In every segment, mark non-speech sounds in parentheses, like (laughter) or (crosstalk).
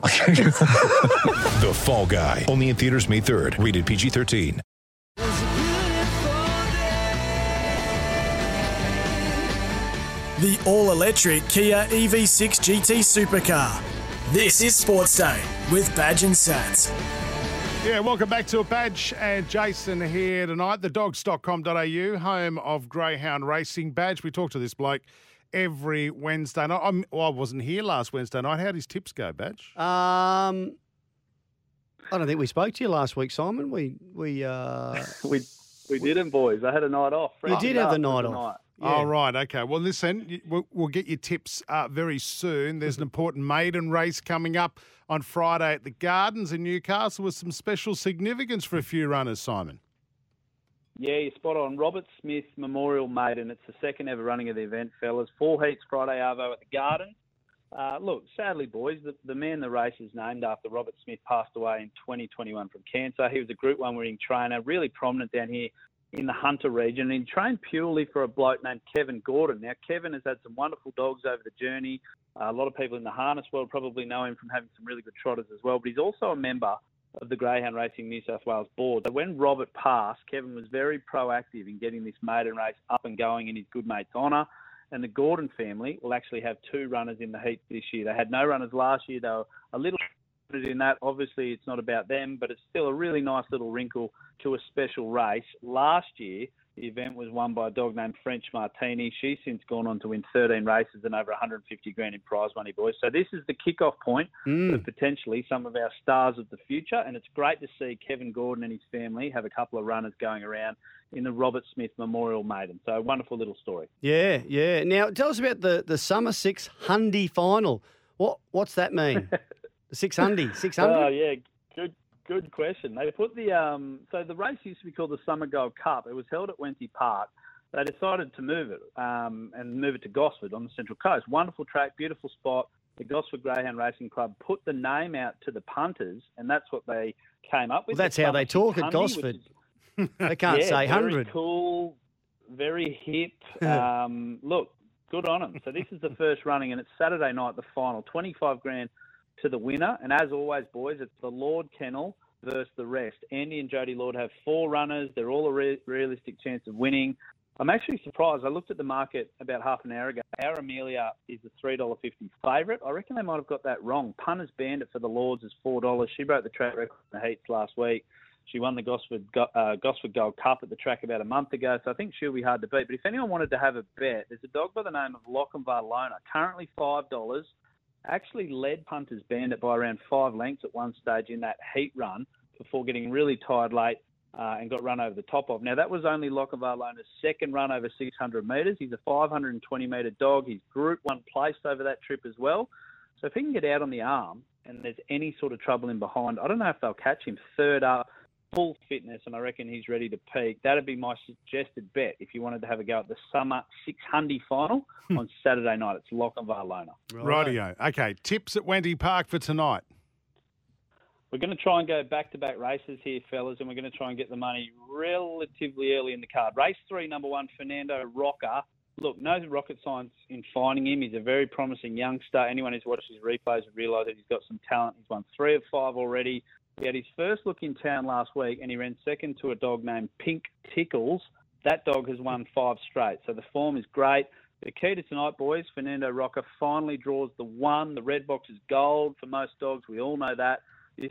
(laughs) The Fall Guy. Only in theaters May 3rd. Rated PG-13. The all electric Kia EV6 GT Supercar. This is Sports Day with Badge and Sats. Yeah, welcome back to a badge and Jason here tonight. The dogs.com.au, home of Greyhound Racing. Badge, we talk to this bloke every Wednesday night. I'm, well, I wasn't here last Wednesday night. How did his tips go, Badge? Um, I don't think we spoke to you last week, Simon. We we uh, (laughs) We we didn't, boys. I had a night off. you did have the night off. Off. Oh, right. Okay. Well, listen, we'll, we'll get your tips uh, very soon. There's an important maiden race coming up on Friday at the Gardens in Newcastle with some special significance for a few runners, Simon. Yeah, you're spot on. Robert Smith Memorial Maiden. It's the second ever running of the event, fellas. Four heats Friday Arvo at the Gardens. Uh, look, sadly, boys, the, the man the race is named after, Robert Smith, passed away in 2021 from cancer. He was a Group 1 winning trainer, really prominent down here in the Hunter region, and trained purely for a bloke named Kevin Gordon. Now, Kevin has had some wonderful dogs over the journey. Uh, a lot of people in the harness world probably know him from having some really good trotters as well, but he's also a member of the Greyhound Racing New South Wales board. So when Robert passed, Kevin was very proactive in getting this maiden race up and going in his good mate's honour. And the Gordon family will actually have two runners in the heat this year. They had no runners last year. Were a little in that. Obviously, it's not about them, but it's still a really nice little wrinkle to a special race. Last year, the event was won by a dog named French Martini. She's since gone on to win 13 races and over 150 grand in prize money, boys. So this is the kick-off point Mm. for potentially some of our stars of the future, and it's great to see Kevin Gordon and his family have a couple of runners going around in the Robert Smith Memorial Maiden. So wonderful little story. Yeah, yeah. Now tell us about the the Summer Six Hundy final. What what's that mean? (laughs) the Six Hundy, Six Oh Hundred. yeah, good good question. They put the um so the race used to be called the Summer Gold Cup. It was held at Wenty Park. They decided to move it um, and move it to Gosford on the Central Coast. Wonderful track, beautiful spot. The Gosford Greyhound Racing Club put the name out to the punters, and that's what they came up with. Well, that's the how they talk at Gosford. is- (laughs) They can't (laughs) yeah, say very hundred. Cool, very hip. (laughs) Um, look, good on them. So this is the first running, and it's Saturday night, the final. Twenty-five grand to the winner, and as always, boys, it's the Lord Kennel versus the rest. Andy and Jody Lord have four runners. They're all a re- realistic chance of winning. I'm actually surprised. I looked at the market about half an hour ago. Our Amelia is a three dollar fifty favourite. I reckon they might have got that wrong. Punters banned it for the Lords is four dollars. She broke the track record in the heats last week. She won the Gosford uh, Gosford Gold Cup at the track about a month ago, so I think she'll be hard to beat. But if anyone wanted to have a bet, there's a dog by the name of Lochinvar Lona, currently five dollars. Actually led punters banned it by around five lengths at one stage in that heat run before getting really tired late uh, and got run over the top of. Now that was only Lochinvar Lona's second run over 600 metres. He's a 520 metre dog. He's Group One placed over that trip as well. So if he can get out on the arm and there's any sort of trouble in behind, I don't know if they'll catch him third up, full fitness, and I reckon he's ready to peak. That'd be my suggested bet if you wanted to have a go at the Summer 600 final hmm. on Saturday night. It's Lochinvar Lona. Rightio. Okay, tips at Wenty Park for tonight. We're going to try and go back to back races here, fellas, and we're going to try and get the money relatively early in the card. Race three, number one, Fernando Rocker. Look, no rocket science in finding him. He's a very promising youngster. Anyone who's watched his replays will realise that he's got some talent. He's won three of five already. He had his first look in town last week, and he ran second to a dog named Pink Tickles. That dog has won five straight, so the form is great. The key to tonight, boys, Fernando Rocker finally draws the one. The red box is gold for most dogs. We all know that. This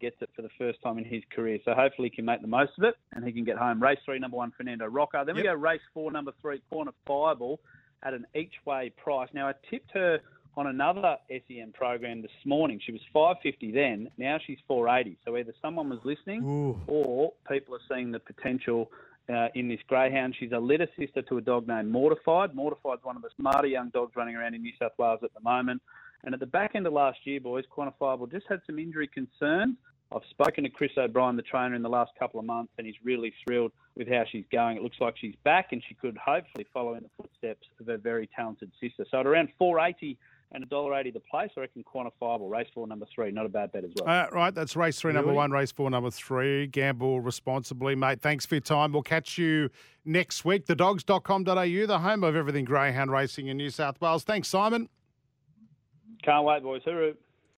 gets it for the first time in his career, so hopefully he can make the most of it and he can get home. Race three, number one, Fernando Rocker. Then we go race four, number three, Corner Fireball at an each way price. Now I tipped her on another SEN program this morning. She was 550 then. Now she's 480. So either someone was listening or people are seeing the potential uh, in this greyhound. She's a litter sister to a dog named Mortified. Mortified's one of the smarter young dogs running around in New South Wales at the moment. And at the back end of last year, boys, Quantifiable just had some injury concerns. I've spoken to Chris O'Brien, the trainer, in the last couple of months, and he's really thrilled with how she's going. It looks like she's back, and she could hopefully follow in the footsteps of her very talented sister. So at around 480 and a dollar eighty the place, I reckon quantifiable. Race four, number three, not a bad bet as well. Uh, right, that's race three, number Really? one, race four, number three. Gamble responsibly, mate. Thanks for your time. We'll catch you next week. Thedogs.com.au, the home of everything greyhound racing in New South Wales. Thanks, Simon. Can't wait, boys. Hooroo.